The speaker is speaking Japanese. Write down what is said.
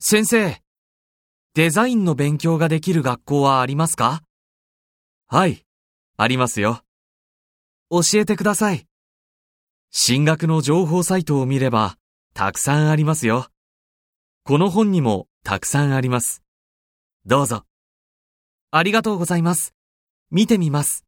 先生、デザインの勉強ができる学校はありますか？はい、ありますよ。教えてください。進学の情報サイトを見れば、たくさんありますよ。この本にもたくさんあります。どうぞ。ありがとうございます。見てみます。